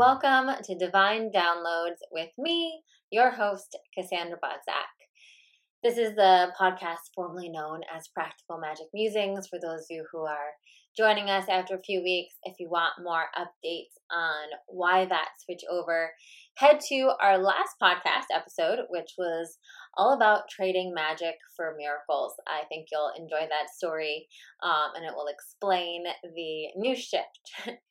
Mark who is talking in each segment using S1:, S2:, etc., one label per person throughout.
S1: welcome to Divine Downloads with me, your host, Cassandra Bodzak. This is the podcast formerly known as Practical Magic Musings for those of you who are joining us after a few weeks. If you want more updates on why that switch over, head to our last podcast episode, which was all about trading magic for miracles. I think you'll enjoy that story um, and it will explain the new shift.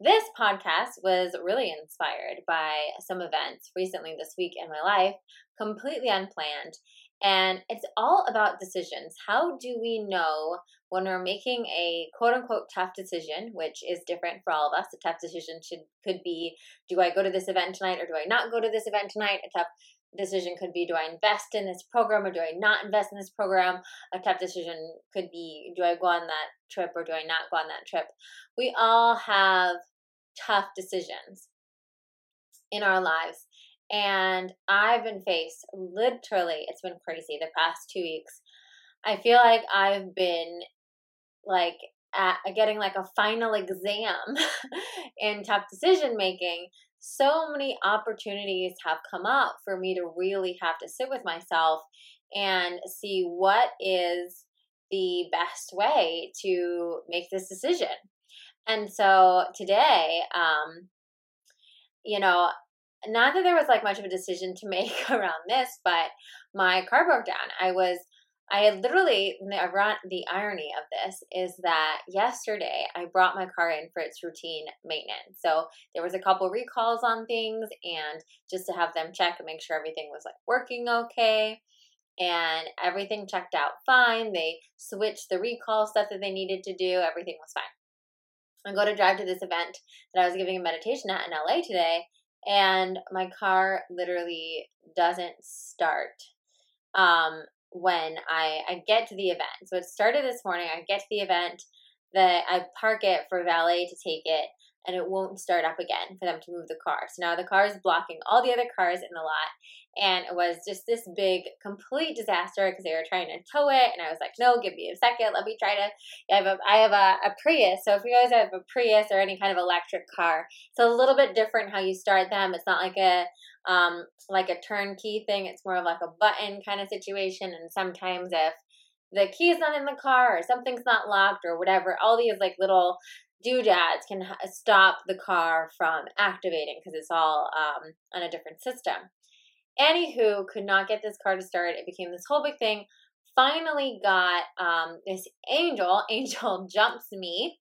S1: This podcast was really inspired by some events recently this week in my life, completely unplanned. And it's all about decisions. How do we know when we're making a quote unquote tough decision, which is different for all of us? A tough decision should could be do I go to this event tonight or do I not go to this event tonight? A tough decision could be do I invest in this program or do I not invest in this program? A tough decision could be do I go on that trip or do I not go on that trip? We all have tough decisions in our lives. And I've been faced literally, it's been crazy the past two weeks. I feel like I've been like at, getting like a final exam in tough decision making so many opportunities have come up for me to really have to sit with myself and see what is the best way to make this decision. And so today, um, you know, not that there was like much of a decision to make around this, but my car broke down. I was I literally the irony of this is that yesterday I brought my car in for its routine maintenance. So there was a couple recalls on things and just to have them check and make sure everything was like working okay and everything checked out fine. They switched the recall stuff that they needed to do. Everything was fine. I go to drive to this event that I was giving a meditation at in LA today and my car literally doesn't start. Um, when I, I get to the event. So it started this morning. I get to the event, that I park it for valet to take it, and it won't start up again for them to move the car. So now the car is blocking all the other cars in the lot. And it was just this big, complete disaster because they were trying to tow it. And I was like, no, give me a second. Let me try to. I have, a, I have a, a Prius. So if you guys have a Prius or any kind of electric car, it's a little bit different how you start them. It's not like a um, like a turnkey thing. It's more of like a button kind of situation. And sometimes if the key is not in the car or something's not locked or whatever, all these like little doodads can stop the car from activating because it's all um, on a different system. Anywho, could not get this car to start. It became this whole big thing. Finally, got um, this angel. Angel jumps me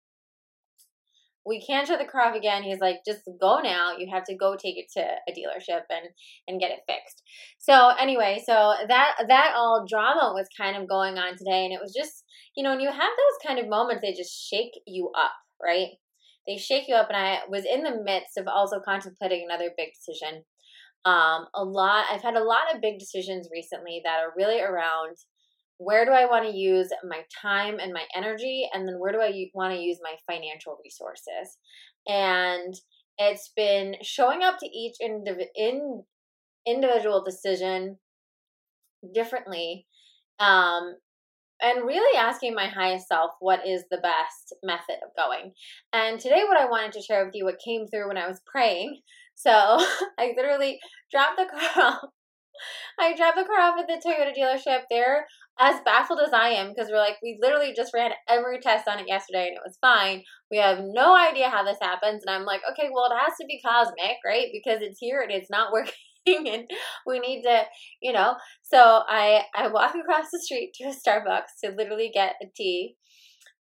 S1: we can't shut the car off again. He's like, just go now. You have to go take it to a dealership and and get it fixed. So anyway, so that that all drama was kind of going on today, and it was just you know when you have those kind of moments, they just shake you up, right? They shake you up, and I was in the midst of also contemplating another big decision. Um, a lot. I've had a lot of big decisions recently that are really around where do I want to use my time and my energy, and then where do I want to use my financial resources. And it's been showing up to each indiv- in, individual decision differently um, and really asking my highest self what is the best method of going. And today, what I wanted to share with you, what came through when I was praying. So I literally dropped the car off. I dropped the car off at the Toyota dealership. They're as baffled as I am because we're like, we literally just ran every test on it yesterday and it was fine. We have no idea how this happens. And I'm like, okay, well, it has to be cosmic, right? Because it's here and it's not working. and we need to, you know. So I I walk across the street to a Starbucks to literally get a tea,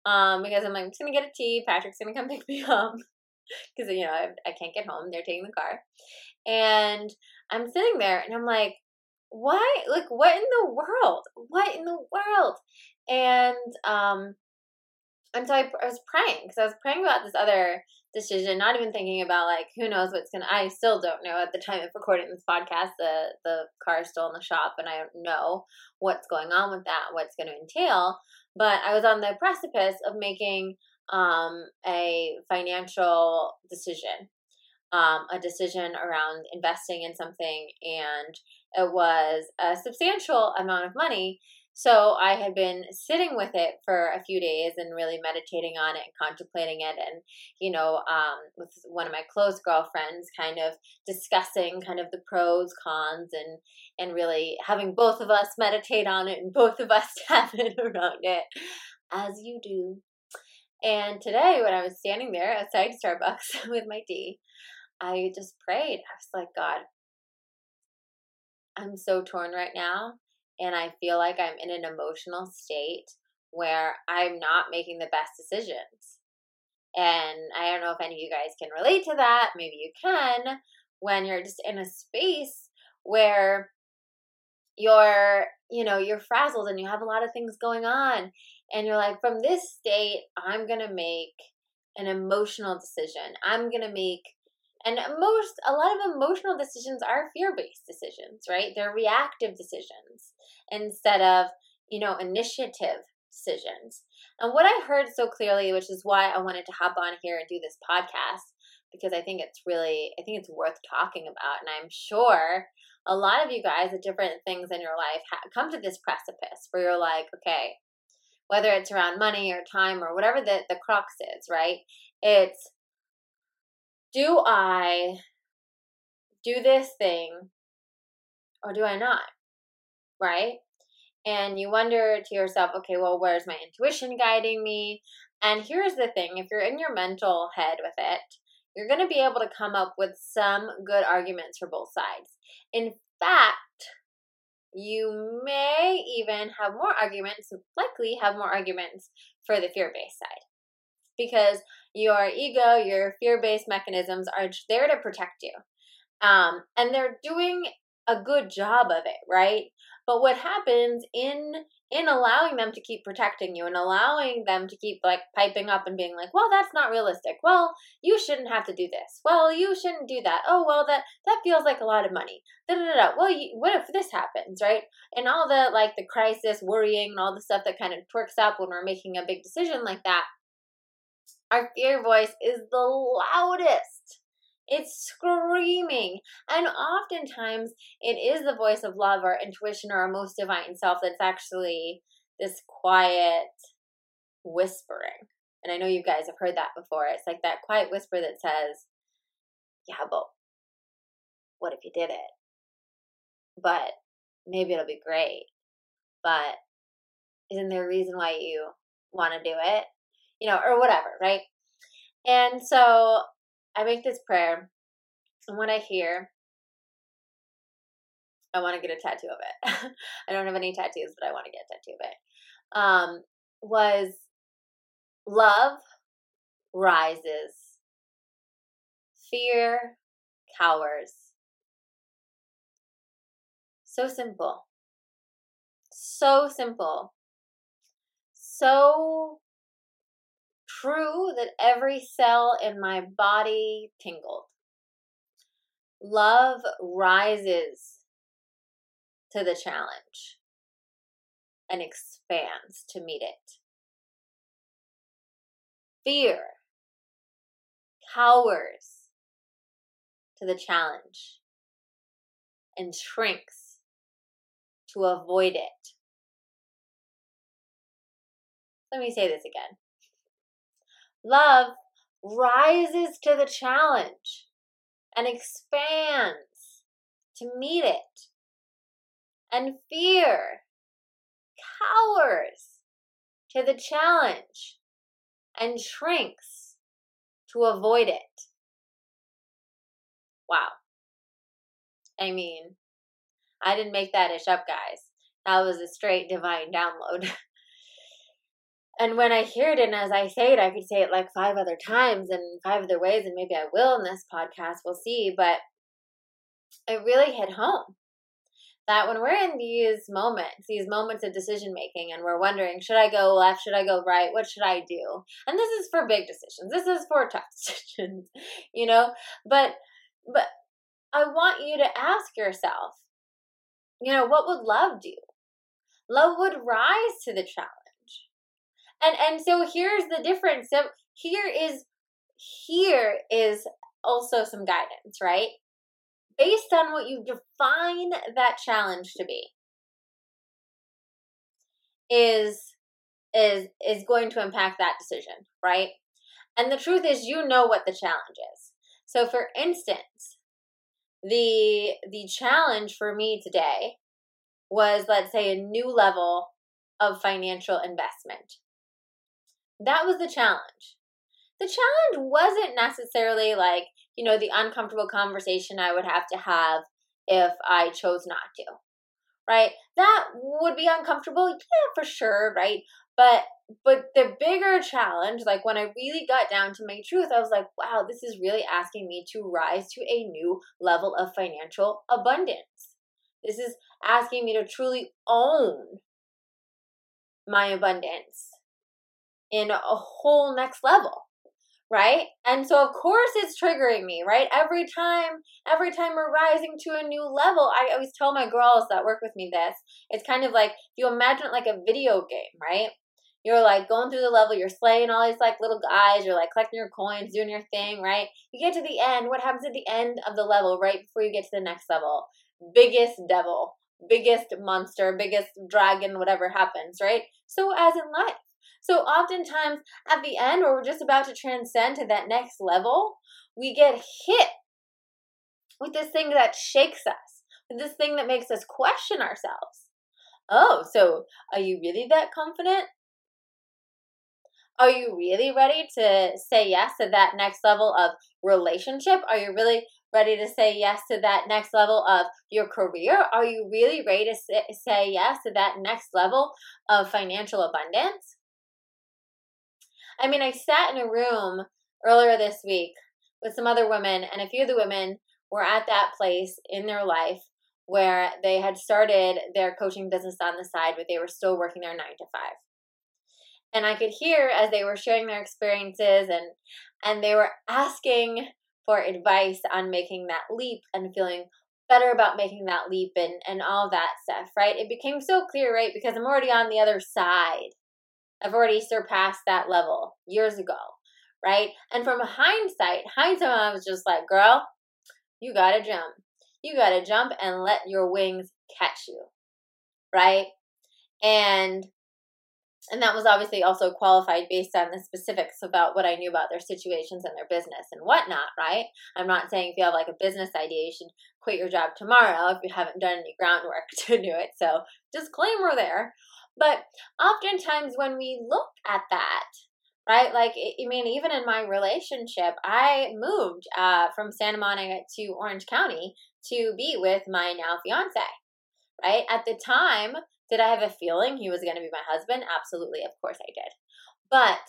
S1: um, because I'm like, I'm just gonna get a tea. Patrick's gonna come pick me up because you know I, I can't get home. They're taking the car, and I'm sitting there and I'm like, why like what in the world what in the world and um and so I, I was praying because I was praying about this other decision, not even thinking about like who knows what's gonna. I still don't know at the time of recording this podcast. The the car is still in the shop, and I don't know what's going on with that, what's going to entail. But I was on the precipice of making um, a financial decision, um, a decision around investing in something, and it was a substantial amount of money. So I had been sitting with it for a few days and really meditating on it and contemplating it, and you know, um, with one of my close girlfriends, kind of discussing kind of the pros, cons, and and really having both of us meditate on it and both of us tap it around it, as you do. And today, when I was standing there outside Starbucks with my tea, I just prayed. I was like, God, I'm so torn right now and I feel like I'm in an emotional state where I'm not making the best decisions. And I don't know if any of you guys can relate to that. Maybe you can when you're just in a space where you're, you know, you're frazzled and you have a lot of things going on. And you're like, from this state, I'm going to make an emotional decision. I'm going to make and most, a lot of emotional decisions are fear based decisions, right? They're reactive decisions instead of, you know, initiative decisions. And what I heard so clearly, which is why I wanted to hop on here and do this podcast, because I think it's really, I think it's worth talking about. And I'm sure a lot of you guys at different things in your life come to this precipice where you're like, okay, whether it's around money or time or whatever the, the crux is, right? It's do I do this thing or do I not? Right? And you wonder to yourself, okay, well, where's my intuition guiding me? And here's the thing if you're in your mental head with it, you're going to be able to come up with some good arguments for both sides. In fact, you may even have more arguments, likely have more arguments for the fear based side. Because your ego, your fear based mechanisms are there to protect you. Um, and they're doing a good job of it, right? But what happens in in allowing them to keep protecting you and allowing them to keep like piping up and being like, "Well, that's not realistic. Well, you shouldn't have to do this. Well, you shouldn't do that. Oh, well, that that feels like a lot of money. Da da da. Well, you, what if this happens, right? And all the like the crisis, worrying, and all the stuff that kind of twerks up when we're making a big decision like that our fear voice is the loudest. It's screaming. And oftentimes it is the voice of love or intuition or our most divine self that's actually this quiet whispering. And I know you guys have heard that before. It's like that quiet whisper that says, Yeah, but what if you did it? But maybe it'll be great. But isn't there a reason why you want to do it? You know, or whatever, right? And so I make this prayer, and when I hear, I want to get a tattoo of it. I don't have any tattoos, but I want to get a tattoo of it. Um, was love rises, fear cowers. So simple. So simple. So true that every cell in my body tingled. Love rises to the challenge and expands to meet it. Fear cowers to the challenge and shrinks to avoid it. Let me say this again. Love rises to the challenge and expands to meet it. And fear cowers to the challenge and shrinks to avoid it. Wow. I mean, I didn't make that ish up, guys. That was a straight divine download. And when I hear it, and as I say it, I could say it like five other times and five other ways, and maybe I will in this podcast. We'll see. But it really hit home that when we're in these moments, these moments of decision making, and we're wondering, should I go left? Should I go right? What should I do? And this is for big decisions. This is for tough decisions, you know. But but I want you to ask yourself, you know, what would love do? Love would rise to the challenge and and so here's the difference so here is here is also some guidance right based on what you define that challenge to be is is is going to impact that decision, right? And the truth is you know what the challenge is. So for instance, the the challenge for me today was let's say a new level of financial investment. That was the challenge. The challenge wasn't necessarily like, you know, the uncomfortable conversation I would have to have if I chose not to. Right? That would be uncomfortable. Yeah, for sure, right? But but the bigger challenge, like when I really got down to my truth, I was like, wow, this is really asking me to rise to a new level of financial abundance. This is asking me to truly own my abundance in a whole next level right? And so of course it's triggering me right? Every time every time we're rising to a new level i always tell my girls that work with me this it's kind of like you imagine like a video game right? You're like going through the level you're slaying all these like little guys you're like collecting your coins doing your thing right? You get to the end what happens at the end of the level right before you get to the next level? Biggest devil biggest monster biggest dragon whatever happens right? So as in life so oftentimes at the end, or we're just about to transcend to that next level, we get hit with this thing that shakes us, with this thing that makes us question ourselves. Oh, so are you really that confident? Are you really ready to say yes to that next level of relationship? Are you really ready to say yes to that next level of your career? Are you really ready to say yes to that next level of financial abundance? I mean, I sat in a room earlier this week with some other women, and a few of the women were at that place in their life where they had started their coaching business on the side, but they were still working their nine to five. And I could hear as they were sharing their experiences and and they were asking for advice on making that leap and feeling better about making that leap and, and all that stuff, right? It became so clear, right? Because I'm already on the other side I've already surpassed that level years ago, right? And from hindsight, hindsight, I was just like, girl, you gotta jump. You gotta jump and let your wings catch you, right? And and that was obviously also qualified based on the specifics about what I knew about their situations and their business and whatnot, right? I'm not saying if you have like a business idea, you should quit your job tomorrow if you haven't done any groundwork to do it. So, disclaimer there. But oftentimes when we look at that, right? Like, I mean, even in my relationship, I moved uh, from Santa Monica to Orange County to be with my now fiance, right? At the time, did I have a feeling he was going to be my husband? Absolutely, of course I did. But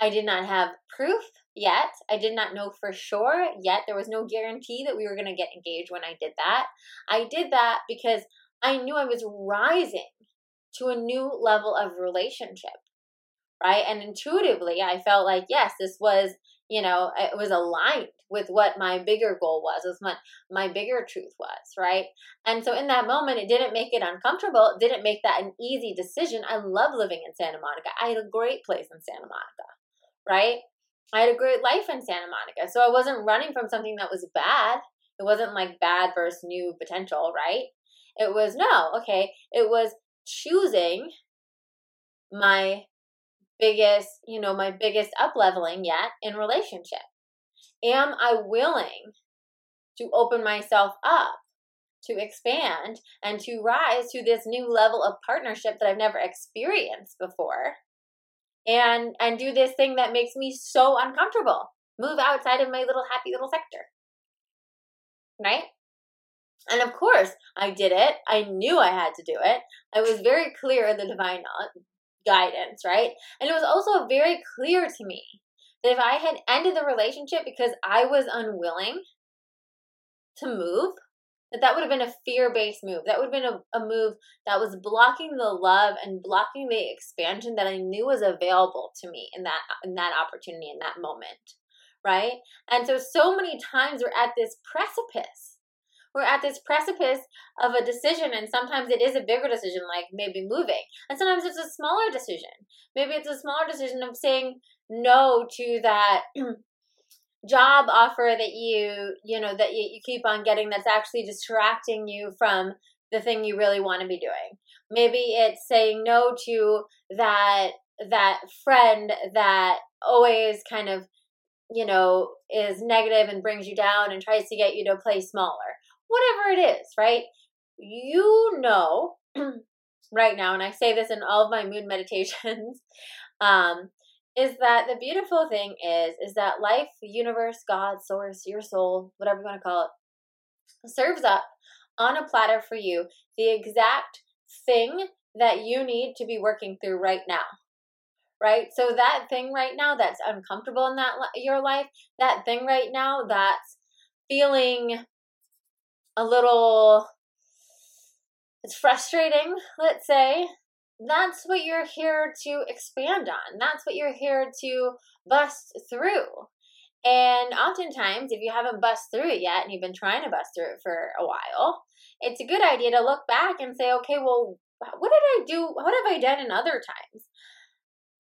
S1: I did not have proof yet. I did not know for sure yet. There was no guarantee that we were going to get engaged when I did that. I did that because I knew I was rising to a new level of relationship right? And intuitively i felt like yes this was you know it was aligned with what my bigger goal was was what my bigger truth was right? And so in that moment it didn't make it uncomfortable it didn't make that an easy decision. I love living in santa monica. I had a great place in santa monica right? I had a great life in santa monica. So i wasn't running from something that was bad. It wasn't like bad versus new potential right? It was no okay it was choosing my biggest, you know, my biggest up leveling yet in relationship? Am I willing to open myself up to expand and to rise to this new level of partnership that I've never experienced before? And and do this thing that makes me so uncomfortable. Move outside of my little happy little sector. Right? And of course, I did it. I knew I had to do it. I was very clear in the divine guidance, right? And it was also very clear to me that if I had ended the relationship because I was unwilling to move, that that would have been a fear-based move. That would have been a, a move that was blocking the love and blocking the expansion that I knew was available to me in that in that opportunity in that moment, right? And so so many times we're at this precipice we're at this precipice of a decision and sometimes it is a bigger decision like maybe moving. And sometimes it's a smaller decision. Maybe it's a smaller decision of saying no to that job offer that you you know that you, you keep on getting that's actually distracting you from the thing you really want to be doing. Maybe it's saying no to that that friend that always kind of you know is negative and brings you down and tries to get you to play smaller. Whatever it is, right? You know right now and I say this in all of my moon meditations um is that the beautiful thing is is that life, universe, God, source, your soul, whatever you want to call it, serves up on a platter for you the exact thing that you need to be working through right now. Right? So that thing right now that's uncomfortable in that your life, that thing right now that's feeling a little it's frustrating, let's say, that's what you're here to expand on. That's what you're here to bust through. And oftentimes, if you haven't bust through it yet and you've been trying to bust through it for a while, it's a good idea to look back and say, okay, well, what did I do? What have I done in other times?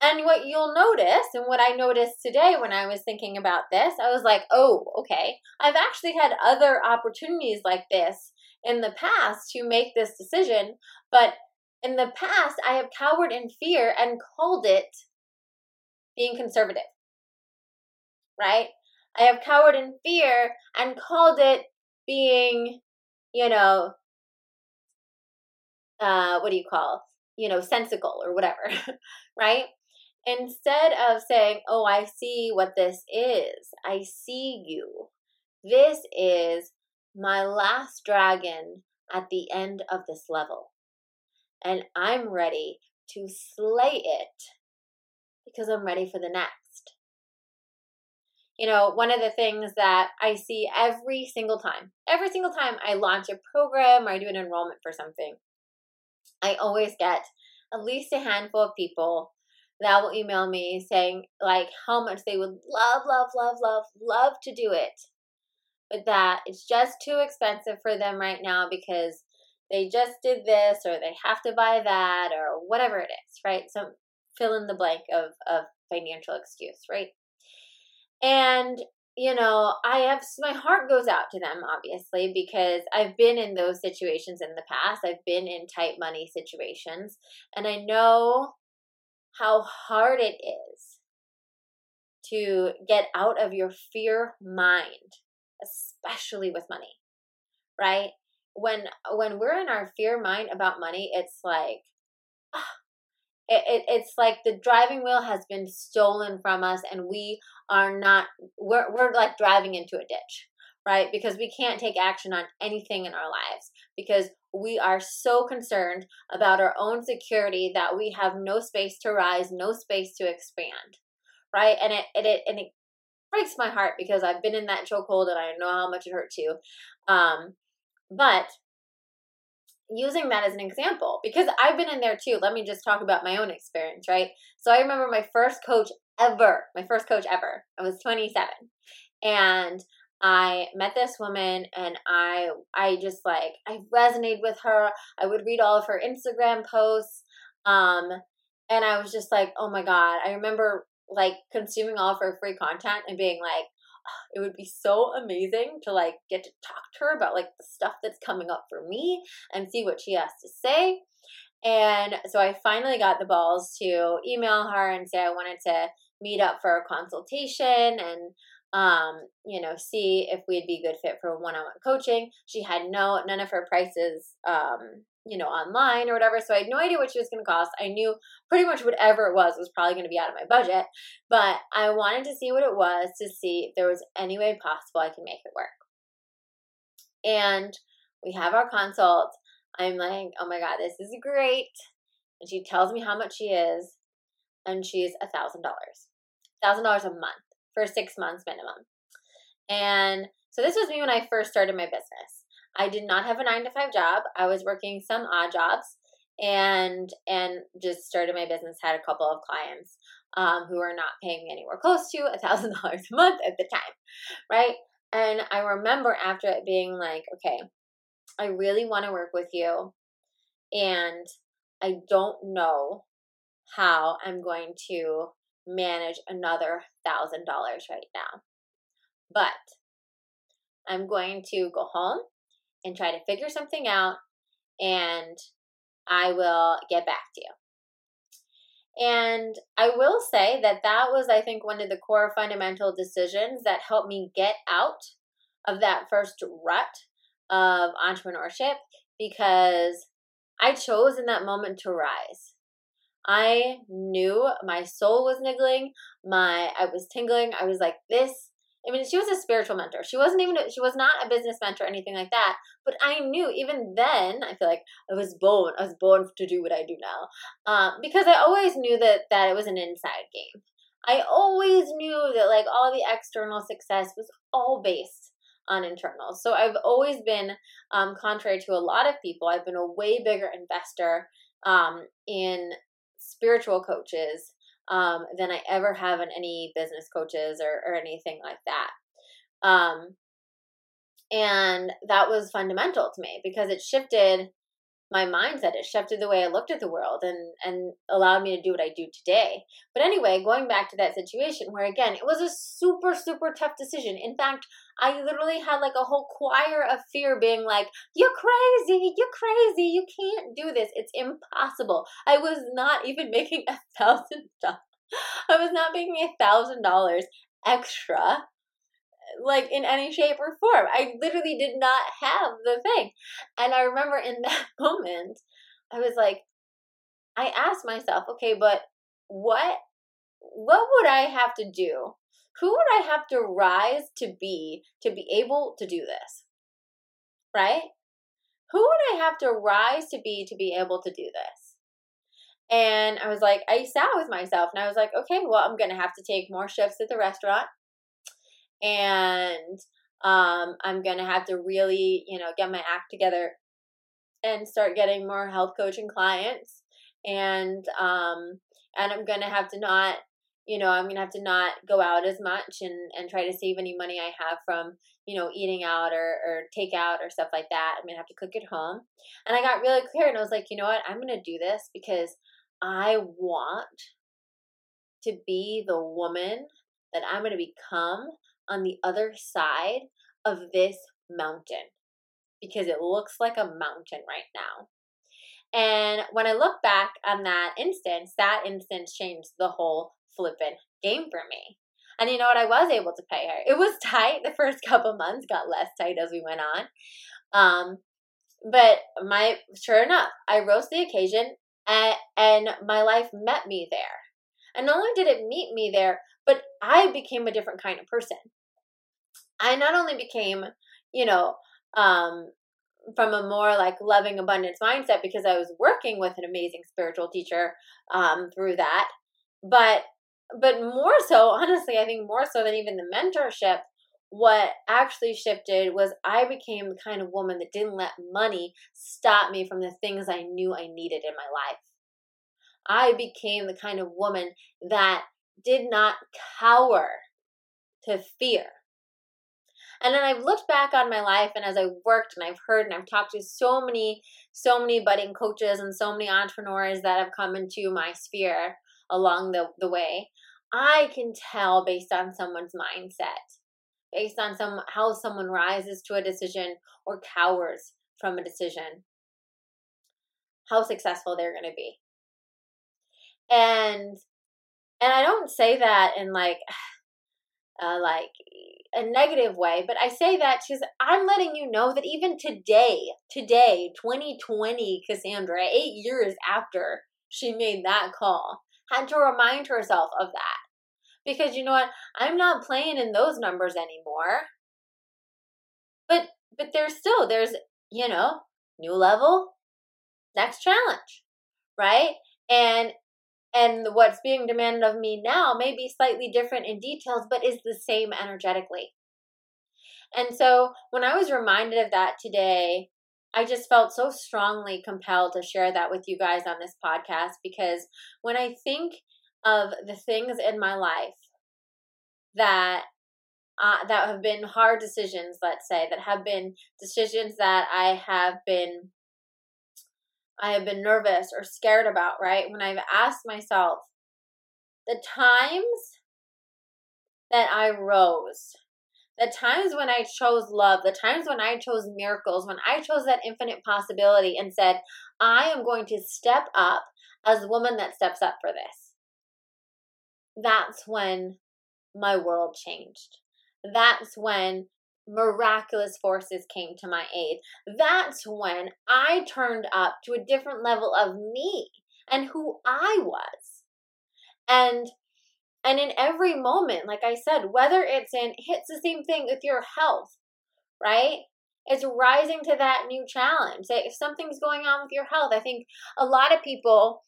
S1: And what you'll notice, and what I noticed today when I was thinking about this, I was like, oh, okay, I've actually had other opportunities like this in the past to make this decision, but in the past, I have cowered in fear and called it being conservative. Right? I have cowered in fear and called it being, you know, uh, what do you call, you know, sensical or whatever, right? Instead of saying, oh, I see what this is, I see you. This is my last dragon at the end of this level and I'm ready to slay it because I'm ready for the next. You know, one of the things that I see every single time, every single time I launch a program or I do an enrollment for something, I always get at least a handful of people that will email me saying like how much they would love, love, love, love, love to do it. But that it's just too expensive for them right now because they just did this or they have to buy that or whatever it is, right? So fill in the blank of, of financial excuse, right? And you know, I have my heart goes out to them obviously because I've been in those situations in the past. I've been in tight money situations and I know how hard it is to get out of your fear mind, especially with money. Right? when when we're in our fear mind about money, it's like ah, it, it, it's like the driving wheel has been stolen from us and we are not we're, we're like driving into a ditch right because we can't take action on anything in our lives because we are so concerned about our own security that we have no space to rise no space to expand right and it, it, it and it breaks my heart because i've been in that chokehold and i know how much it hurt too um but using that as an example, because I've been in there too, let me just talk about my own experience, right? So I remember my first coach ever, my first coach ever. I was 27. And I met this woman and I I just like I resonated with her. I would read all of her Instagram posts. Um and I was just like, "Oh my god." I remember like consuming all of her free content and being like, it would be so amazing to like get to talk to her about like the stuff that's coming up for me and see what she has to say. And so I finally got the balls to email her and say I wanted to meet up for a consultation and um, you know, see if we'd be good fit for one-on-one coaching. She had no none of her prices um, you know, online or whatever. So I had no idea what she was going to cost. I knew pretty much whatever it was was probably going to be out of my budget, but I wanted to see what it was to see if there was any way possible I could make it work. And we have our consult. I'm like, oh my God, this is great. And she tells me how much she is, and she's a thousand dollars, thousand dollars a month for six months minimum. And so this was me when I first started my business. I did not have a nine to five job. I was working some odd jobs and and just started my business. Had a couple of clients um, who were not paying me anywhere close to a thousand dollars a month at the time, right? And I remember after it being like, okay, I really want to work with you, and I don't know how I'm going to manage another thousand dollars right now, but I'm going to go home and try to figure something out and I will get back to you. And I will say that that was, I think, one of the core fundamental decisions that helped me get out of that first rut of entrepreneurship because I chose in that moment to rise. I knew my soul was niggling, my I was tingling. I was like this I mean, she was a spiritual mentor. She wasn't even, she was not a business mentor or anything like that. But I knew even then, I feel like I was born, I was born to do what I do now. Um, because I always knew that, that it was an inside game. I always knew that like all the external success was all based on internal. So I've always been, um, contrary to a lot of people, I've been a way bigger investor um, in spiritual coaches um, than I ever have in any business coaches or, or anything like that. Um, and that was fundamental to me because it shifted my mindset. It shifted the way I looked at the world and and allowed me to do what I do today. But anyway, going back to that situation where again it was a super super tough decision. In fact, I literally had like a whole choir of fear being like, "You're crazy! You're crazy! You can't do this! It's impossible!" I was not even making a thousand dollars. I was not making a thousand dollars extra like in any shape or form. I literally did not have the thing. And I remember in that moment, I was like, I asked myself, okay, but what what would I have to do? Who would I have to rise to be to be able to do this? Right? Who would I have to rise to be to be able to do this? And I was like, I sat with myself and I was like, okay, well, I'm going to have to take more shifts at the restaurant and um, I'm gonna have to really, you know, get my act together and start getting more health coaching clients, and um, and I'm gonna have to not, you know, I'm gonna have to not go out as much and and try to save any money I have from, you know, eating out or or takeout or stuff like that. I'm gonna have to cook at home, and I got really clear, and I was like, you know what, I'm gonna do this because I want to be the woman that I'm going to become on the other side of this mountain because it looks like a mountain right now. And when I look back on that instance, that instance changed the whole flippin' game for me. And you know what? I was able to pay her. It was tight the first couple months, got less tight as we went on. Um, but my sure enough, I rose to the occasion and, and my life met me there. And not only did it meet me there, but I became a different kind of person. I not only became, you know, um, from a more like loving abundance mindset because I was working with an amazing spiritual teacher um, through that, but but more so, honestly, I think more so than even the mentorship, what actually shifted was I became the kind of woman that didn't let money stop me from the things I knew I needed in my life. I became the kind of woman that did not cower to fear. And then I've looked back on my life and as I've worked and I've heard and I've talked to so many, so many budding coaches and so many entrepreneurs that have come into my sphere along the, the way, I can tell based on someone's mindset, based on some how someone rises to a decision or cowers from a decision, how successful they're going to be. And and I don't say that in like uh, like a negative way, but I say that because I'm letting you know that even today, today, 2020, Cassandra, eight years after she made that call, had to remind herself of that. Because you know what? I'm not playing in those numbers anymore. But but there's still there's you know new level, next challenge, right? And and what's being demanded of me now may be slightly different in details, but is the same energetically. And so when I was reminded of that today, I just felt so strongly compelled to share that with you guys on this podcast because when I think of the things in my life that uh, that have been hard decisions, let's say, that have been decisions that I have been I have been nervous or scared about, right? When I've asked myself the times that I rose the times when I chose love, the times when I chose miracles, when I chose that infinite possibility and said, I am going to step up as a woman that steps up for this. That's when my world changed. That's when miraculous forces came to my aid. That's when I turned up to a different level of me and who I was. And and in every moment, like I said, whether it's in it's the same thing with your health, right? It's rising to that new challenge. If something's going on with your health, I think a lot of people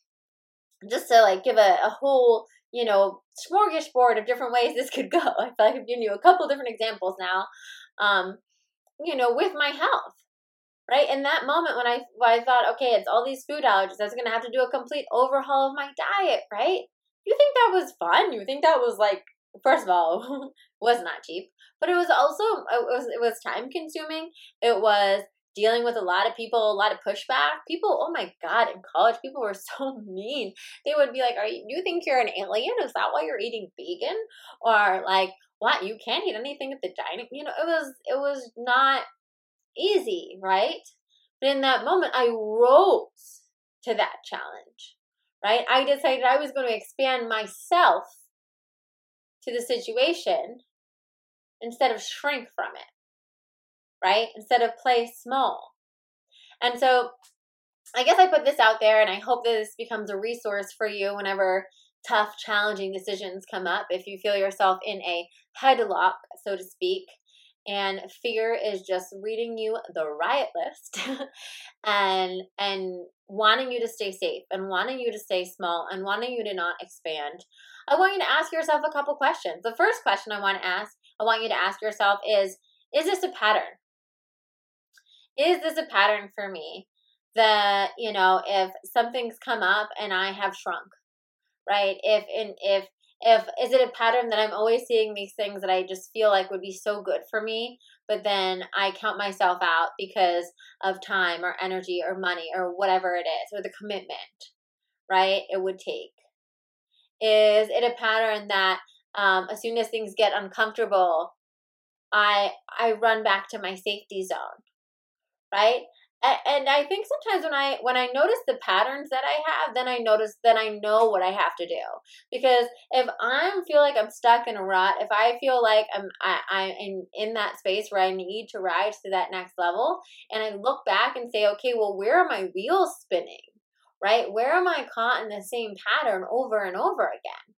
S1: just to like give a, a whole you know, smorgasbord of different ways this could go. I feel like I've given you a couple different examples now. Um, you know, with my health, right? In that moment when I when I thought, okay, it's all these food allergies, I was gonna have to do a complete overhaul of my diet, right? You think that was fun? You think that was like, first of all, was not cheap, but it was also it was it was time consuming. It was dealing with a lot of people, a lot of pushback. People, oh my God, in college, people were so mean. They would be like, Are you, you think you're an alien? Is that why you're eating vegan? Or like, what? You can't eat anything at the dining. You know, it was, it was not easy, right? But in that moment, I rose to that challenge, right? I decided I was going to expand myself to the situation instead of shrink from it right? Instead of play small. And so I guess I put this out there and I hope that this becomes a resource for you whenever tough, challenging decisions come up. If you feel yourself in a headlock, so to speak, and fear is just reading you the riot list and and wanting you to stay safe and wanting you to stay small and wanting you to not expand i want you to ask yourself a couple questions the first question i want to ask i want you to ask yourself is is this a pattern is this a pattern for me that you know if something's come up and i have shrunk right if and if if is it a pattern that i'm always seeing these things that i just feel like would be so good for me but then i count myself out because of time or energy or money or whatever it is or the commitment right it would take is it a pattern that um, as soon as things get uncomfortable i i run back to my safety zone right? And I think sometimes when I when I notice the patterns that I have, then I notice then I know what I have to do. Because if I feel like I'm stuck in a rut, if I feel like I'm I, I'm in, in that space where I need to rise to that next level, and I look back and say, okay, well, where are my wheels spinning? Right? Where am I caught in the same pattern over and over again?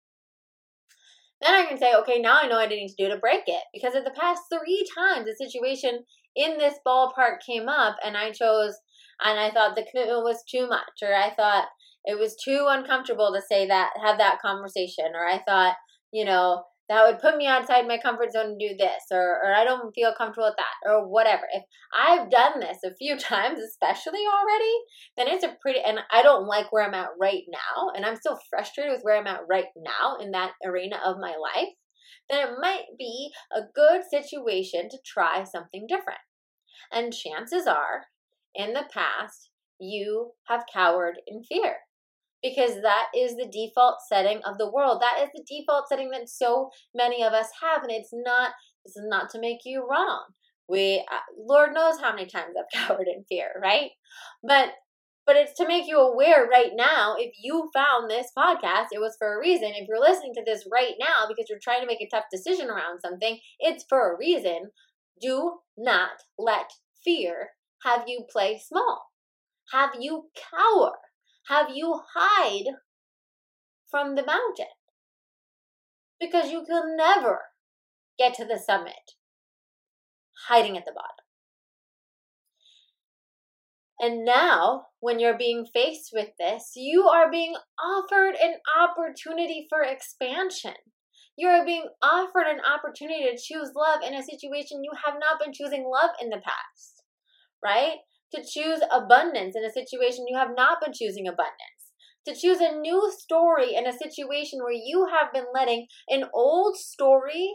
S1: Then I can say, okay, now I know what I need to do to break it. Because of the past three times the situation in this ballpark came up and I chose and I thought the commitment was too much or I thought it was too uncomfortable to say that have that conversation or I thought, you know, that would put me outside my comfort zone to do this or, or I don't feel comfortable with that or whatever. If I've done this a few times, especially already, then it's a pretty, and I don't like where I'm at right now, and I'm still frustrated with where I'm at right now in that arena of my life, then it might be a good situation to try something different. And chances are, in the past, you have cowered in fear because that is the default setting of the world. That is the default setting that so many of us have, and it's not. This is not to make you wrong. We, uh, Lord knows how many times I've cowered in fear, right? But but it's to make you aware right now if you found this podcast it was for a reason if you're listening to this right now because you're trying to make a tough decision around something it's for a reason do not let fear have you play small. Have you cower? Have you hide from the mountain? Because you can never get to the summit. Hiding at the bottom. And now, when you're being faced with this, you are being offered an opportunity for expansion. You are being offered an opportunity to choose love in a situation you have not been choosing love in the past, right? To choose abundance in a situation you have not been choosing abundance. To choose a new story in a situation where you have been letting an old story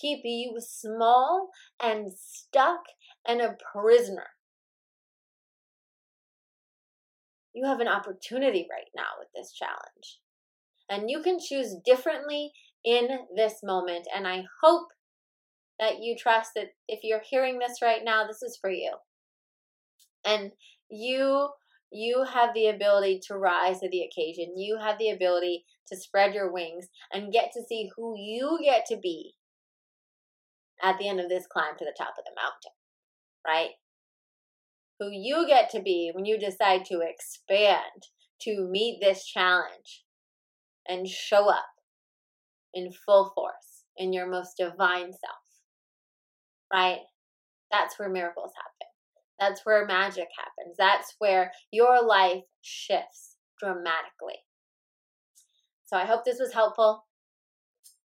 S1: keep you small and stuck and a prisoner you have an opportunity right now with this challenge. And you can choose differently in this moment. And I hope that you trust that if you're hearing this right now, this is for you. And you you have the ability to rise to the occasion. You have the ability to spread your wings and get to see who you get to be at the end of this climb to the top of the mountain, right? Who you get to be when you decide to expand to meet this challenge and show up in full force in your most divine self, right? That's where miracles happen. That's where magic happens. That's where your life shifts dramatically. So I hope this was helpful.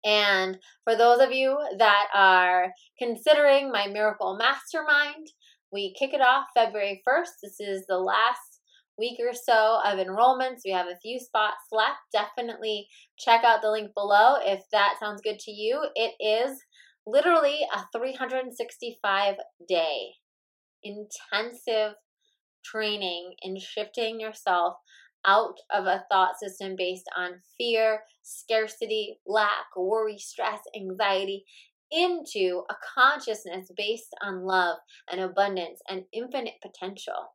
S1: And for those of you that are considering my Miracle Mastermind, we kick it off February 1st. This is the last week or so of enrollments. We have a few spots left. Definitely check out the link below if that sounds good to you. It is literally a 365 day intensive training in shifting yourself out of a thought system based on fear, scarcity, lack, worry, stress, anxiety into a consciousness based on love and abundance and infinite potential.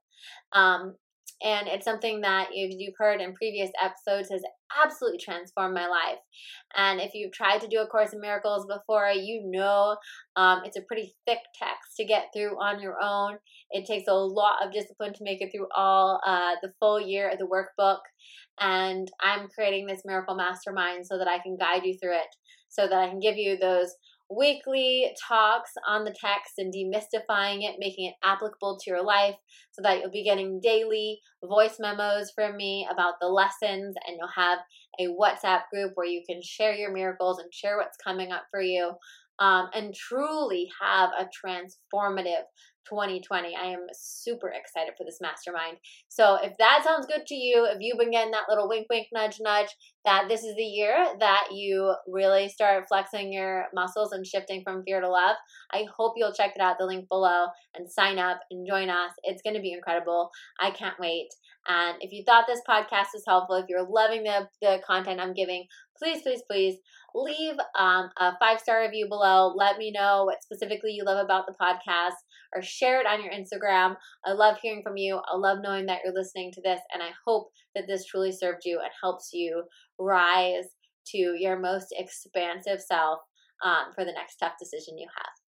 S1: Um, and it's something that if you've heard in previous episodes has absolutely transformed my life. And if you've tried to do a Course in Miracles before, you know um, it's a pretty thick text to get through on your own. It takes a lot of discipline to make it through all uh, the full year of the workbook. And I'm creating this Miracle Mastermind so that I can guide you through it, so that I can give you those weekly talks on the text and demystifying it, making it applicable to your life so that you'll be getting daily voice memos from me about the lessons and you'll have a WhatsApp group where you can share your miracles and share what's coming up for you um, and truly have a transformative 2020. I am super excited for this mastermind. So if that sounds good to you, if you've been getting that little wink, wink, nudge, nudge, that this is the year that you really start flexing your muscles and shifting from fear to love, I hope you'll check it out, the link below, and sign up and join us. It's going to be incredible. I can't wait. And if you thought this podcast was helpful, if you're loving the, the content I'm giving, please, please, please leave um, a five star review below. Let me know what specifically you love about the podcast or share it on your Instagram. I love hearing from you. I love knowing that you're listening to this, and I hope that this truly served you and helps you rise to your most expansive self um, for the next tough decision you have.